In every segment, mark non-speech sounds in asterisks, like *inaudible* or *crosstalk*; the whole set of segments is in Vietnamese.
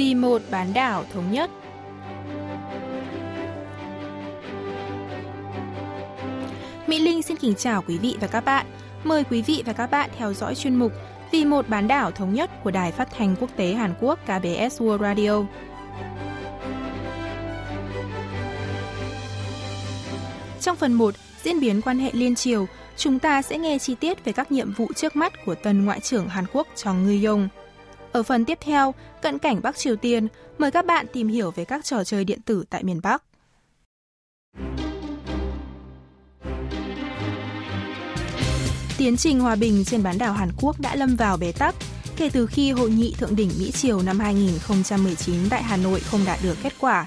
vì một bán đảo thống nhất. Mỹ Linh xin kính chào quý vị và các bạn. Mời quý vị và các bạn theo dõi chuyên mục Vì một bán đảo thống nhất của Đài Phát thanh Quốc tế Hàn Quốc KBS World Radio. Trong phần 1, diễn biến quan hệ liên triều, chúng ta sẽ nghe chi tiết về các nhiệm vụ trước mắt của tân Ngoại trưởng Hàn Quốc Chong Ngư-yong. Ở phần tiếp theo, cận cảnh Bắc Triều Tiên, mời các bạn tìm hiểu về các trò chơi điện tử tại miền Bắc. Tiến trình hòa bình trên bán đảo Hàn Quốc đã lâm vào bế tắc kể từ khi hội nghị thượng đỉnh Mỹ Triều năm 2019 tại Hà Nội không đạt được kết quả.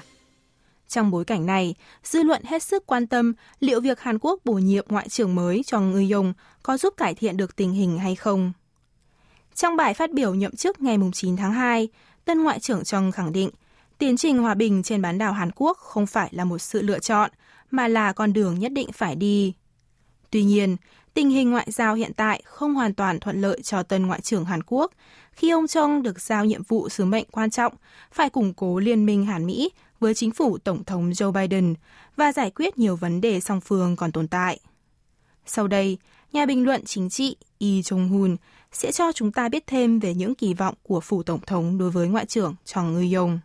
Trong bối cảnh này, dư luận hết sức quan tâm liệu việc Hàn Quốc bổ nhiệm ngoại trưởng mới cho Ngư Yong có giúp cải thiện được tình hình hay không. Trong bài phát biểu nhậm chức ngày 9 tháng 2, tân ngoại trưởng Chung khẳng định tiến trình hòa bình trên bán đảo Hàn Quốc không phải là một sự lựa chọn, mà là con đường nhất định phải đi. Tuy nhiên, tình hình ngoại giao hiện tại không hoàn toàn thuận lợi cho tân ngoại trưởng Hàn Quốc khi ông Chung được giao nhiệm vụ sứ mệnh quan trọng phải củng cố liên minh Hàn Mỹ với chính phủ Tổng thống Joe Biden và giải quyết nhiều vấn đề song phương còn tồn tại. Sau đây, nhà bình luận chính trị Yi Jong-hun sẽ cho chúng ta biết thêm về những kỳ vọng của phủ tổng thống đối với ngoại trưởng Chong Eui-yong.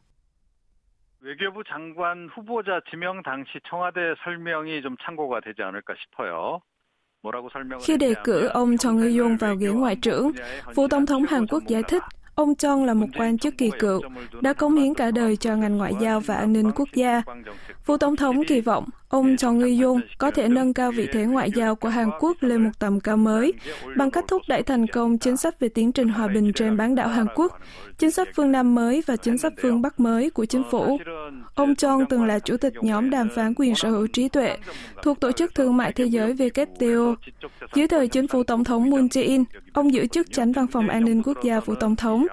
외교부 장관 후보자 지명 당시 청와대 설명이 좀 참고가 되지 않을까 싶어요. Khi đề cử ông Chong Eui-yong vào ghế ngoại trưởng, Phủ Tổng thống Hàn Quốc giải thích Ông Chong là một quan chức kỳ cựu, đã cống hiến cả đời cho ngành ngoại giao và an ninh quốc gia. Phủ Tổng thống kỳ vọng ông Chong Eui-yong có thể nâng cao vị thế ngoại giao của Hàn Quốc lên một tầm cao mới bằng cách thúc đẩy thành công chính sách về tiến trình hòa bình trên bán đảo Hàn Quốc, chính sách phương Nam mới và chính sách phương Bắc mới của chính phủ. Ông Chong từng là chủ tịch nhóm đàm phán quyền sở hữu trí tuệ thuộc Tổ chức Thương mại Thế giới WTO. Dưới thời chính phủ Tổng thống Moon Jae-in, ông giữ chức tránh văn phòng an ninh quốc gia phủ Tổng thống.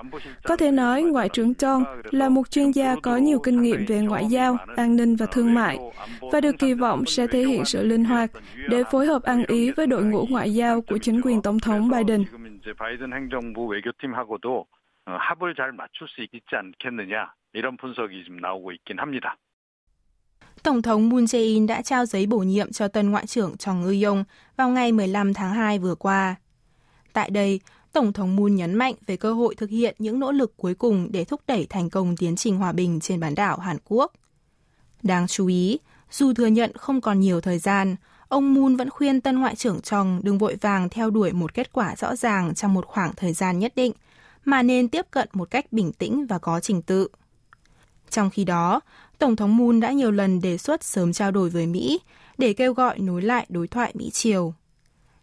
Có thể nói, Ngoại trưởng Chong là một chuyên gia có nhiều kinh nghiệm về ngoại giao, an ninh và thương mại, và được hy vọng sẽ thể hiện sự linh hoạt để phối hợp ăn ý với đội ngũ ngoại giao của chính quyền Tổng thống Biden. Tổng thống Moon Jae-in đã trao giấy bổ nhiệm cho tân Ngoại trưởng Chong Eui-yong vào ngày 15 tháng 2 vừa qua. Tại đây, Tổng thống Moon nhấn mạnh về cơ hội thực hiện những nỗ lực cuối cùng để thúc đẩy thành công tiến trình hòa bình trên bán đảo Hàn Quốc. Đáng chú ý, dù thừa nhận không còn nhiều thời gian, ông Moon vẫn khuyên tân ngoại trưởng Chong đừng vội vàng theo đuổi một kết quả rõ ràng trong một khoảng thời gian nhất định, mà nên tiếp cận một cách bình tĩnh và có trình tự. Trong khi đó, Tổng thống Moon đã nhiều lần đề xuất sớm trao đổi với Mỹ để kêu gọi nối lại đối thoại Mỹ-Triều.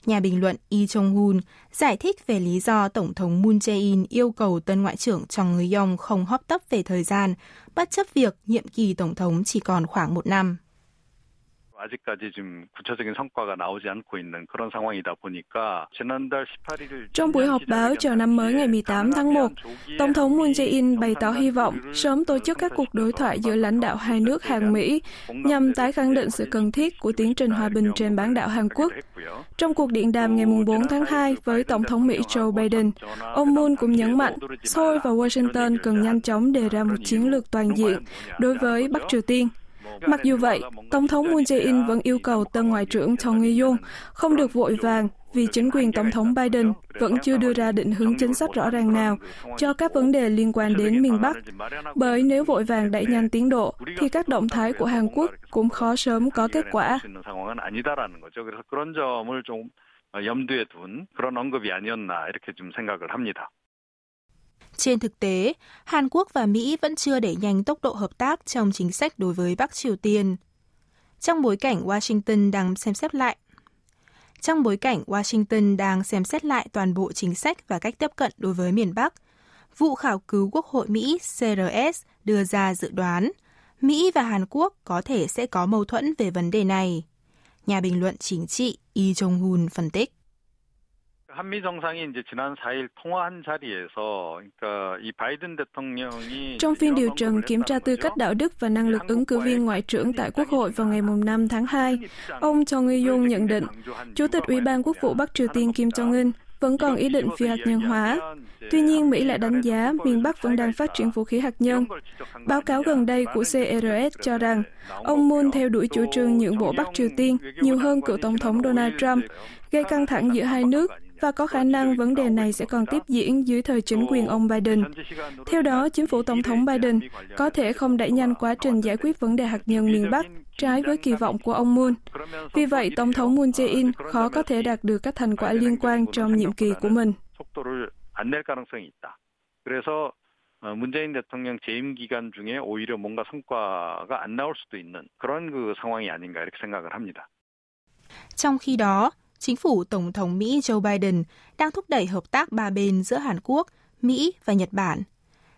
Nhà bình luận Yi Jong-hun giải thích về lý do Tổng thống Moon Jae-in yêu cầu tân ngoại trưởng Chong Người-yong không hấp tấp về thời gian, bất chấp việc nhiệm kỳ Tổng thống chỉ còn khoảng một năm. Trong buổi họp báo chào năm mới ngày 18 tháng 1, Tổng thống Moon Jae-in bày tỏ hy vọng sớm tổ chức các cuộc đối thoại giữa lãnh đạo hai nước Hàn Mỹ nhằm tái khẳng định sự cần thiết của tiến trình hòa bình trên bán đảo Hàn Quốc. Trong cuộc điện đàm ngày 4 tháng 2 với Tổng thống Mỹ Joe Biden, ông Moon cũng nhấn mạnh Seoul và Washington cần nhanh chóng đề ra một chiến lược toàn diện đối với Bắc Triều Tiên Mặc dù vậy, Tổng thống Moon Jae-in vẫn yêu cầu tân Ngoại trưởng Chong Eui-yong không được vội vàng vì chính quyền Tổng thống Biden vẫn chưa đưa ra định hướng chính sách rõ ràng nào cho các vấn đề liên quan đến miền Bắc. Bởi nếu vội vàng đẩy nhanh tiến độ, thì các động thái của Hàn Quốc cũng khó sớm có kết quả. 염두에 둔 그런 언급이 아니었나 이렇게 좀 생각을 합니다. Trên thực tế, Hàn Quốc và Mỹ vẫn chưa đẩy nhanh tốc độ hợp tác trong chính sách đối với Bắc Triều Tiên. Trong bối cảnh Washington đang xem xét lại trong bối cảnh Washington đang xem xét lại toàn bộ chính sách và cách tiếp cận đối với miền Bắc, vụ khảo cứu Quốc hội Mỹ CRS đưa ra dự đoán Mỹ và Hàn Quốc có thể sẽ có mâu thuẫn về vấn đề này. Nhà bình luận chính trị Lee Jong-hun phân tích. 한미 정상이 이제 지난 4일 통화한 자리에서 그러니까 이 바이든 대통령이 *laughs* Trong phiên điều trần kiểm tra tư cách đạo đức và năng lực ứng cử viên ngoại trưởng tại Quốc hội vào ngày 5 tháng 2, ông Chong Eui-yong nhận định, Chủ tịch Ủy ban Quốc vụ Bắc Triều Tiên Kim Jong-un vẫn còn ý định phi hạt nhân hóa. Tuy nhiên, Mỹ lại đánh giá miền Bắc vẫn đang phát triển vũ khí hạt nhân. Báo cáo gần đây của CRS cho rằng ông Moon theo đuổi chủ trương nhượng bộ Bắc Triều Tiên nhiều hơn cựu Tổng thống Donald Trump, gây căng thẳng giữa hai nước và có khả năng vấn đề này sẽ còn tiếp diễn dưới thời chính quyền ông Biden. Theo đó, chính phủ Tổng thống Biden có thể không đẩy nhanh quá trình giải quyết vấn đề hạt nhân miền Bắc, trái với kỳ vọng của ông Moon. Vì vậy, Tổng thống Moon Jae-in khó có thể đạt được các thành quả liên quan trong nhiệm kỳ của mình. 그래서 문재인 대통령 재임 기간 중에 오히려 뭔가 성과가 안 나올 수도 있는 그런 그 상황이 아닌가 이렇게 생각을 합니다. trong khi đó, chính phủ Tổng thống Mỹ Joe Biden đang thúc đẩy hợp tác ba bên giữa Hàn Quốc, Mỹ và Nhật Bản.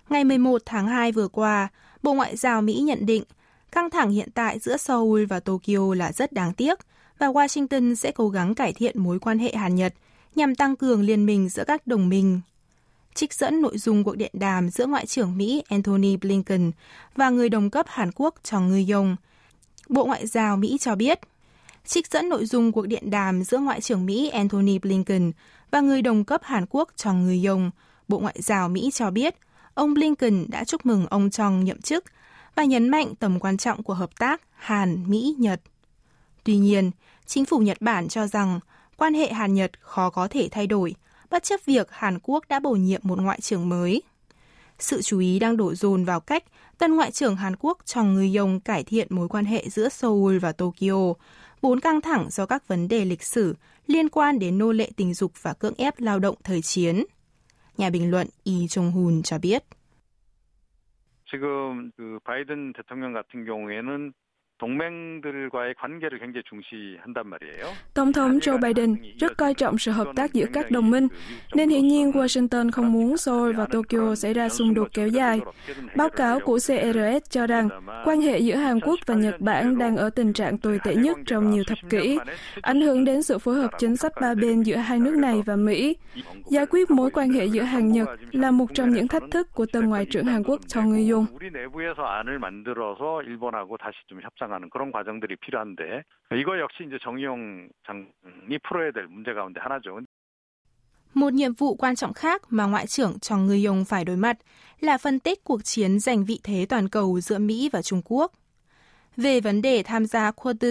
Ngày 11 tháng 2 vừa qua, Bộ Ngoại giao Mỹ nhận định căng thẳng hiện tại giữa Seoul và Tokyo là rất đáng tiếc và Washington sẽ cố gắng cải thiện mối quan hệ Hàn-Nhật nhằm tăng cường liên minh giữa các đồng minh. Trích dẫn nội dung cuộc điện đàm giữa Ngoại trưởng Mỹ Antony Blinken và người đồng cấp Hàn Quốc Chong Ngư-yong, Bộ Ngoại giao Mỹ cho biết – trích dẫn nội dung cuộc điện đàm giữa Ngoại trưởng Mỹ Antony Blinken và người đồng cấp Hàn Quốc Chong Người Yong, Bộ Ngoại giao Mỹ cho biết ông Blinken đã chúc mừng ông Chong nhậm chức và nhấn mạnh tầm quan trọng của hợp tác Hàn-Mỹ-Nhật. Tuy nhiên, chính phủ Nhật Bản cho rằng quan hệ Hàn-Nhật khó có thể thay đổi, bất chấp việc Hàn Quốc đã bổ nhiệm một ngoại trưởng mới. Sự chú ý đang đổ dồn vào cách tân ngoại trưởng Hàn Quốc Chong Người Yong cải thiện mối quan hệ giữa Seoul và Tokyo, vốn căng thẳng do các vấn đề lịch sử liên quan đến nô lệ tình dục và cưỡng ép lao động thời chiến. Nhà bình luận Lee Jong-hun cho biết. 지금 그 바이든 대통령 같은 경우에는 동맹들과의 관계를 굉장히 중시한단 말이에요. Tổng thống Joe Biden rất coi trọng sự hợp tác giữa các đồng minh, nên hiển nhiên Washington không muốn Seoul và Tokyo xảy ra xung đột kéo dài. Báo cáo của CRS cho rằng quan hệ giữa Hàn Quốc và Nhật Bản đang ở tình trạng tồi tệ nhất trong nhiều thập kỷ, ảnh hưởng đến sự phối hợp chính sách ba bên giữa hai nước này và Mỹ. Giải quyết mối quan hệ giữa Hàn Nhật là một trong những thách thức của tân Ngoại trưởng Hàn Quốc Chong Ngư-yung. 협상하는 그런 과정들이 필요한데 이거 역시 이제 정의용 장관이 풀어야 될 문제 가운데 하나죠. Một nhiệm vụ quan trọng khác mà Ngoại trưởng Chong Người Yong phải đối mặt là phân tích cuộc chiến giành vị thế toàn cầu giữa Mỹ và Trung Quốc. Về vấn đề tham gia Quad,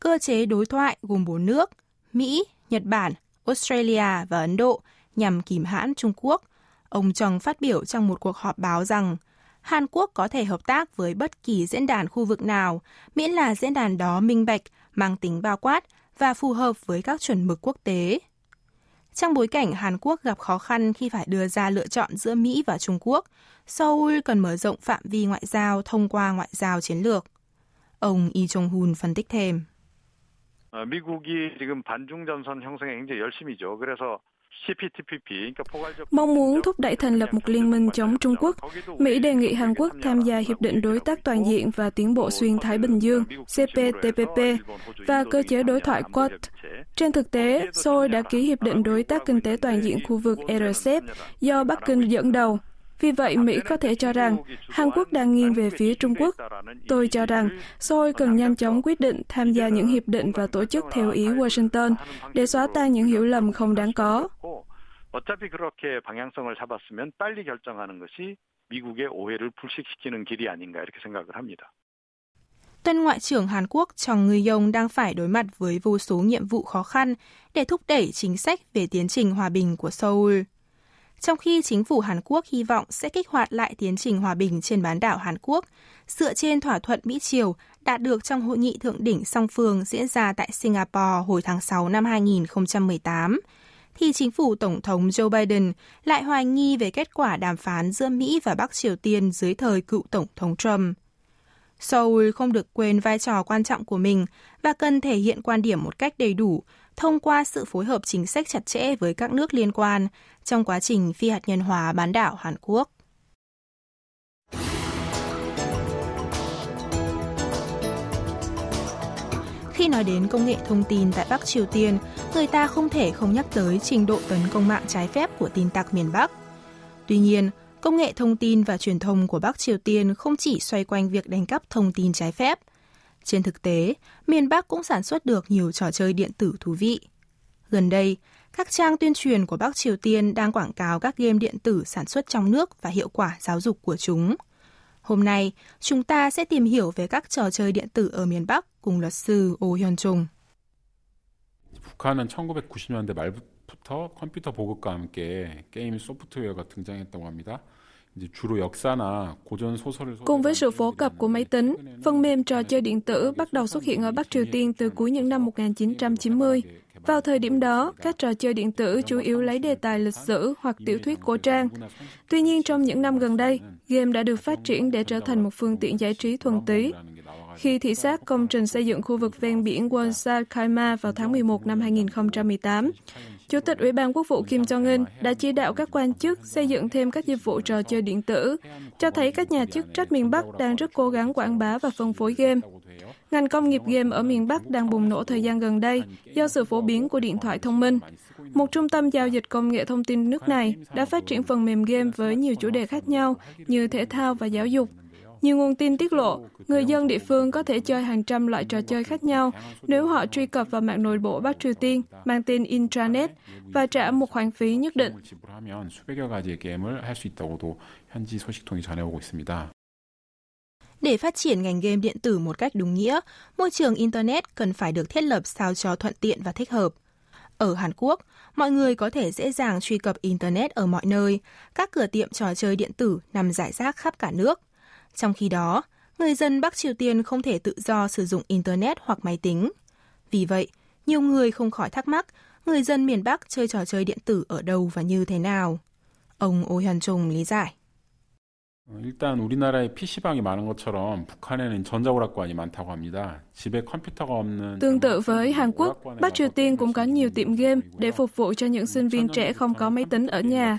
cơ chế đối thoại gồm bốn nước Mỹ, Nhật Bản, Australia và Ấn Độ nhằm kìm hãm Trung Quốc, ông Chong phát biểu trong một cuộc họp báo rằng Hàn Quốc có thể hợp tác với bất kỳ diễn đàn khu vực nào, miễn là diễn đàn đó minh bạch, mang tính bao quát và phù hợp với các chuẩn mực quốc tế. Trong bối cảnh Hàn Quốc gặp khó khăn khi phải đưa ra lựa chọn giữa Mỹ và Trung Quốc, Seoul cần mở rộng phạm vi ngoại giao thông qua ngoại giao chiến lược. Ông Lee Jong-hun phân tích thêm. 미국이 지금 반중 전선 형성에 굉장히 열심이죠. 그래서 Mong muốn thúc đẩy thành lập một liên minh chống Trung Quốc, Mỹ đề nghị Hàn Quốc tham gia Hiệp định Đối tác Toàn diện và Tiến bộ Xuyên Thái Bình Dương CPTPP và cơ chế đối thoại Quad. Trên thực tế, Seoul đã ký Hiệp định Đối tác Kinh tế Toàn diện khu vực RCEP do Bắc Kinh dẫn đầu vì vậy, Mỹ có thể cho rằng Hàn Quốc đang nghiêng về phía Trung Quốc. Tôi cho rằng Seoul cần nhanh chóng quyết định tham gia những hiệp định và tổ chức theo ý Washington để xóa tan những hiểu lầm không đáng có. 어차피 그렇게 방향성을 잡았으면 빨리 결정하는 것이 미국의 오해를 불식시키는 길이 아닌가 이렇게 생각을 합니다. Tân Ngoại trưởng Hàn Quốc Chong Ngư-yong đang phải đối mặt với vô số nhiệm vụ khó khăn để thúc đẩy chính sách về tiến trình hòa bình của Seoul trong khi chính phủ Hàn Quốc hy vọng sẽ kích hoạt lại tiến trình hòa bình trên bán đảo Hàn Quốc, dựa trên thỏa thuận Mỹ-Triều đạt được trong hội nghị thượng đỉnh song phương diễn ra tại Singapore hồi tháng 6 năm 2018, thì chính phủ Tổng thống Joe Biden lại hoài nghi về kết quả đàm phán giữa Mỹ và Bắc Triều Tiên dưới thời cựu Tổng thống Trump. Seoul không được quên vai trò quan trọng của mình và cần thể hiện quan điểm một cách đầy đủ, thông qua sự phối hợp chính sách chặt chẽ với các nước liên quan trong quá trình phi hạt nhân hóa bán đảo Hàn Quốc. Khi nói đến công nghệ thông tin tại Bắc Triều Tiên, người ta không thể không nhắc tới trình độ tấn công mạng trái phép của tin tặc miền Bắc. Tuy nhiên, công nghệ thông tin và truyền thông của Bắc Triều Tiên không chỉ xoay quanh việc đánh cắp thông tin trái phép. Trên thực tế, miền Bắc cũng sản xuất được nhiều trò chơi điện tử thú vị. Gần đây, các trang tuyên truyền của Bắc Triều Tiên đang quảng cáo các game điện tử sản xuất trong nước và hiệu quả giáo dục của chúng. Hôm nay, chúng ta sẽ tìm hiểu về các trò chơi điện tử ở miền Bắc cùng luật sư Oh Hyun Chung. 북한은 1990년대 말부터 컴퓨터 보급과 함께 게임 소프트웨어가 등장했다고 합니다. Cùng với sự phổ cập của máy tính, phần mềm trò chơi điện tử bắt đầu xuất hiện ở Bắc Triều Tiên từ cuối những năm 1990. Vào thời điểm đó, các trò chơi điện tử chủ yếu lấy đề tài lịch sử hoặc tiểu thuyết cổ trang. Tuy nhiên, trong những năm gần đây, game đã được phát triển để trở thành một phương tiện giải trí thuần túy. khi thị sát công trình xây dựng khu vực ven biển Wonsan Kaima vào tháng 11 năm 2018, Chủ tịch Ủy ban Quốc vụ Kim Jong-un đã chỉ đạo các quan chức xây dựng thêm các dịch vụ trò chơi điện tử, cho thấy các nhà chức trách miền Bắc đang rất cố gắng quảng bá và phân phối game. Ngành công nghiệp game ở miền Bắc đang bùng nổ thời gian gần đây do sự phổ biến của điện thoại thông minh. Một trung tâm giao dịch công nghệ thông tin nước này đã phát triển phần mềm game với nhiều chủ đề khác nhau như thể thao và giáo dục, nhiều nguồn tin tiết lộ, người dân địa phương có thể chơi hàng trăm loại trò chơi khác nhau nếu họ truy cập vào mạng nội bộ Bắc Triều Tiên mang tên intranet và trả một khoản phí nhất định. Để phát triển ngành game điện tử một cách đúng nghĩa, môi trường Internet cần phải được thiết lập sao cho thuận tiện và thích hợp. Ở Hàn Quốc, mọi người có thể dễ dàng truy cập Internet ở mọi nơi. Các cửa tiệm trò chơi điện tử nằm rải rác khắp cả nước. Trong khi đó, người dân Bắc Triều Tiên không thể tự do sử dụng Internet hoặc máy tính. Vì vậy, nhiều người không khỏi thắc mắc người dân miền Bắc chơi trò chơi điện tử ở đâu và như thế nào. Ông Oh Hyun Chung lý giải. 일단 우리나라에 PC방이 많은 것처럼 북한에는 전자오락관이 많다고 합니다. 집에 컴퓨터가 없는 Tương tự với Hàn Quốc, Bắc Triều Tiên cũng có nhiều tiệm game để phục vụ cho những sinh viên trẻ không có máy tính ở nhà.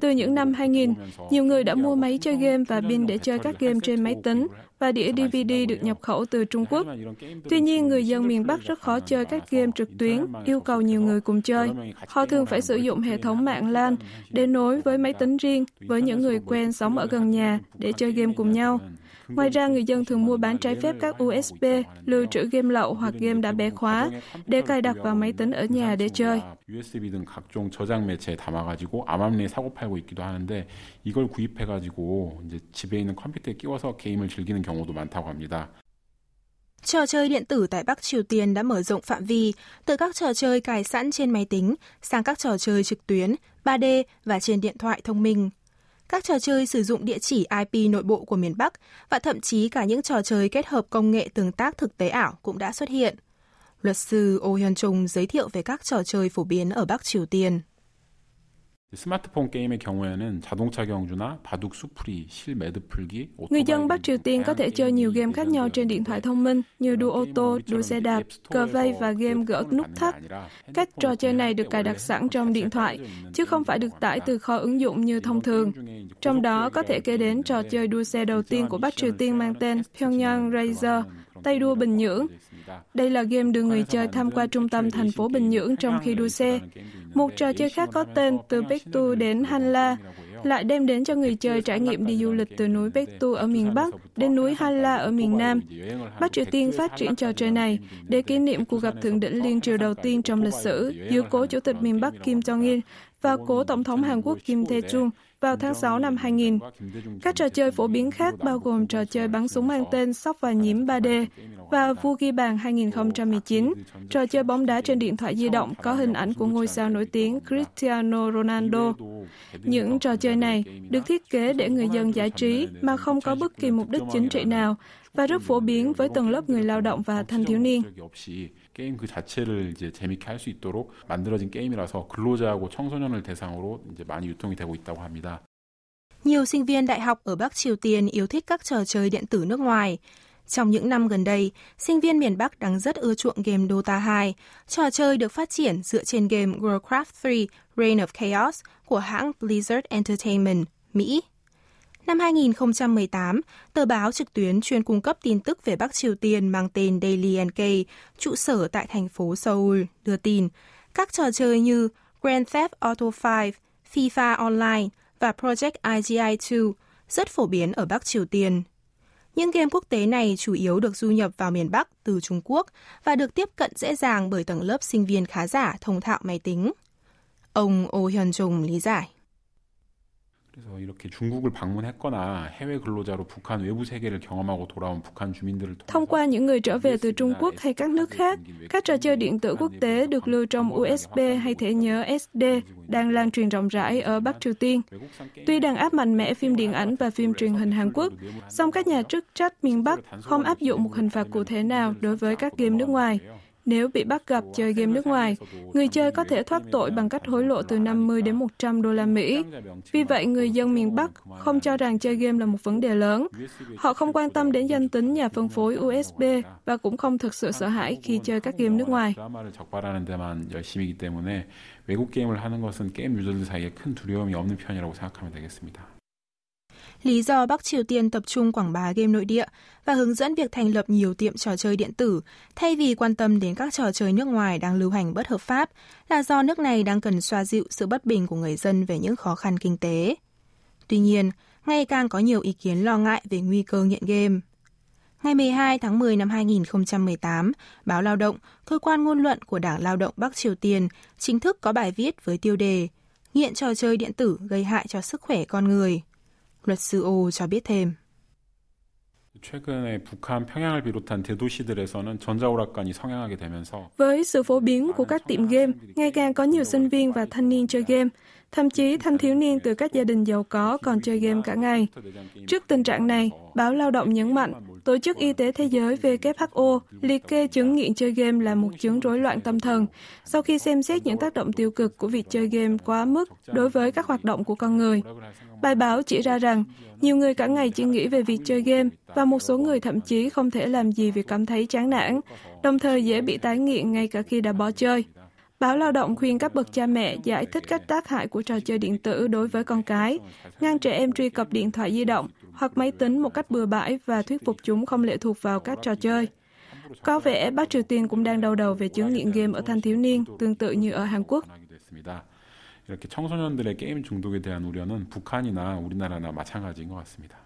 Từ những năm 2000, nhiều người đã mua máy chơi game và pin để chơi các game trên máy tính và đĩa DVD được nhập khẩu từ Trung Quốc. Tuy nhiên, người dân miền Bắc rất khó chơi các game trực tuyến, yêu cầu nhiều người cùng chơi. Họ thường phải sử dụng hệ thống mạng LAN để nối với máy tính riêng với những người quen sống ở gần nhà để chơi game cùng nhau. Ngoài ra, người dân thường mua bán trái phép các USB, lưu trữ game lậu hoặc game đã bẻ khóa để cài đặt vào máy tính ở nhà để chơi. USB 등 각종 저장 매체에 담아가지고 암암리에 사고 팔고 있기도 하는데 이걸 구입해가지고 이제 집에 있는 컴퓨터에 끼워서 게임을 즐기는 경우도 많다고 합니다. Trò chơi điện tử tại Bắc Triều Tiên đã mở rộng phạm vi từ các trò chơi cài sẵn trên máy tính sang các trò chơi trực tuyến, 3D và trên điện thoại thông minh các trò chơi sử dụng địa chỉ IP nội bộ của miền Bắc và thậm chí cả những trò chơi kết hợp công nghệ tương tác thực tế ảo cũng đã xuất hiện. Luật sư Oh Hyun Chung giới thiệu về các trò chơi phổ biến ở Bắc Triều Tiên. 스마트폰 게임의 경우에는 자동차 경주나 바둑 수풀이, 실 매듭 풀기, Người dân Bắc Triều Tiên có thể chơi nhiều game khác nhau trên điện thoại thông minh như đua ô tô, đua xe đạp, cờ vây và game gỡ nút thắt. Các trò chơi này được cài đặt sẵn trong điện thoại, chứ không phải được tải từ kho ứng dụng như thông thường. Trong đó có thể kể đến trò chơi đua xe đầu tiên của Bắc Triều Tiên mang tên Pyongyang Racer, tay đua Bình Nhưỡng. Đây là game đưa người chơi tham quan trung tâm thành phố Bình Nhưỡng trong khi đua xe. Một trò chơi khác có tên từ Bektu đến Hanla lại đem đến cho người chơi trải nghiệm đi du lịch từ núi Bektu ở miền Bắc đến núi Hanla ở miền Nam. Bắc Triều Tiên phát triển trò chơi này để kỷ niệm cuộc gặp thượng đỉnh liên triều đầu tiên trong lịch sử giữa cố chủ tịch miền Bắc Kim Jong-il và cố tổng thống Hàn Quốc Kim Tae-chung vào tháng 6 năm 2000. Các trò chơi phổ biến khác bao gồm trò chơi bắn súng mang tên Sóc và Nhiễm 3D và Vua ghi bàn 2019, trò chơi bóng đá trên điện thoại di động có hình ảnh của ngôi sao nổi tiếng Cristiano Ronaldo. Những trò chơi này được thiết kế để người dân giải trí mà không có bất kỳ mục đích chính trị nào và rất phổ biến với tầng lớp người lao động và thanh thiếu niên. 게임 그 자체를 이제 재밌게 할 수 있도록 만들어진 게임이라서 근로자하고 청소년을 대상으로 이제 많이 유통이 되고 있다고 합니다. Nhiều sinh viên đại học ở Bắc Triều Tiên yêu thích các trò chơi điện tử nước ngoài. Trong những năm gần đây, sinh viên miền Bắc đang rất ưa chuộng game Dota 2, trò chơi được phát triển dựa trên game Warcraft 3 Reign of Chaos của hãng Blizzard Entertainment, Mỹ. Năm 2018, tờ báo trực tuyến chuyên cung cấp tin tức về Bắc Triều Tiên mang tên Daily NK, trụ sở tại thành phố Seoul, đưa tin các trò chơi như Grand Theft Auto 5, FIFA Online và Project IGI-2 rất phổ biến ở Bắc Triều Tiên. Những game quốc tế này chủ yếu được du nhập vào miền Bắc từ Trung Quốc và được tiếp cận dễ dàng bởi tầng lớp sinh viên khá giả thông thạo máy tính. Ông Oh Hyun Jung lý giải. 그래서 이렇게 중국을 방문했거나 해외 근로자로 북한 외부 세계를 경험하고 돌아온 북한 주민들을 thông qua những người trở về từ Trung Quốc hay các nước khác, các trò chơi điện tử quốc tế được lưu trong USB hay thẻ nhớ SD đang lan truyền rộng rãi ở Bắc Triều Tiên. Tuy đang áp mạnh mẽ phim điện ảnh và phim truyền hình Hàn Quốc, song các nhà chức trách miền Bắc không áp dụng một hình phạt cụ thể nào đối với các game nước ngoài. Nếu bị bắt gặp chơi game nước ngoài, người chơi có thể thoát tội bằng cách hối lộ từ 50 đến 100 đô la Mỹ. Vì vậy, người dân miền Bắc không cho rằng chơi game là một vấn đề lớn. Họ không quan tâm đến danh tính nhà phân phối USB và cũng không thực sự sợ hãi khi chơi các game nước ngoài. 외국 게임을 하는 것은 게임 유저들 사이에 큰 두려움이 없는 편이라고 생각하면 되겠습니다. Lý do Bắc Triều Tiên tập trung quảng bá game nội địa và hướng dẫn việc thành lập nhiều tiệm trò chơi điện tử thay vì quan tâm đến các trò chơi nước ngoài đang lưu hành bất hợp pháp là do nước này đang cần xoa dịu sự bất bình của người dân về những khó khăn kinh tế. Tuy nhiên, ngày càng có nhiều ý kiến lo ngại về nguy cơ nghiện game. Ngày 12 tháng 10 năm 2018, báo Lao động, cơ quan ngôn luận của Đảng Lao động Bắc Triều Tiên, chính thức có bài viết với tiêu đề Nghiện trò chơi điện tử gây hại cho sức khỏe con người. Luật sư Ô cho biết thêm. Với sự phổ biến của các tiệm game, ngày càng có nhiều sinh viên và thanh niên chơi game. Thậm chí thanh thiếu niên từ các gia đình giàu có còn chơi game cả ngày. Trước tình trạng này, báo Lao động nhấn mạnh, Tổ chức Y tế Thế giới WHO liệt kê chứng nghiện chơi game là một chứng rối loạn tâm thần sau khi xem xét những tác động tiêu cực của việc chơi game quá mức đối với các hoạt động của con người. Bài báo chỉ ra rằng nhiều người cả ngày chỉ nghĩ về việc chơi game và một số người thậm chí không thể làm gì vì cảm thấy chán nản, đồng thời dễ bị tái nghiện ngay cả khi đã bỏ chơi. Báo Lao động khuyên các bậc cha mẹ giải thích các tác hại của trò chơi điện tử đối với con cái, ngăn trẻ em truy cập điện thoại di động hoặc máy tính một cách bừa bãi và thuyết phục chúng không lệ thuộc vào các trò chơi. Có vẻ Bắc Triều Tiên cũng đang đau đầu về chứng nghiện game ở thanh thiếu niên, tương tự như ở Hàn Quốc. 이렇게 청소년들의 게임 중독에 대한 우려는 북한이나 우리나라나 마찬가지인 것 같습니다.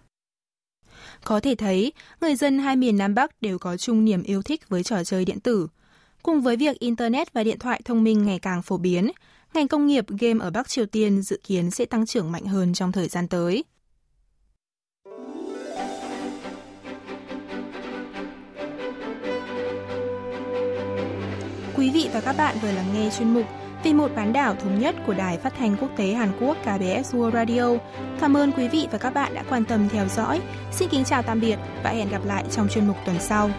Có thể thấy, người dân hai miền Nam Bắc đều có chung niềm yêu thích với trò chơi điện tử. Cùng với việc Internet và điện thoại thông minh ngày càng phổ biến, ngành công nghiệp game ở Bắc Triều Tiên dự kiến sẽ tăng trưởng mạnh hơn trong thời gian tới. Quý vị và các bạn vừa lắng nghe chuyên mục Vì một bán đảo thống nhất của Đài Phát thanh Quốc tế Hàn Quốc KBS World Radio. Cảm ơn quý vị và các bạn đã quan tâm theo dõi. Xin kính chào tạm biệt và hẹn gặp lại trong chuyên mục tuần sau.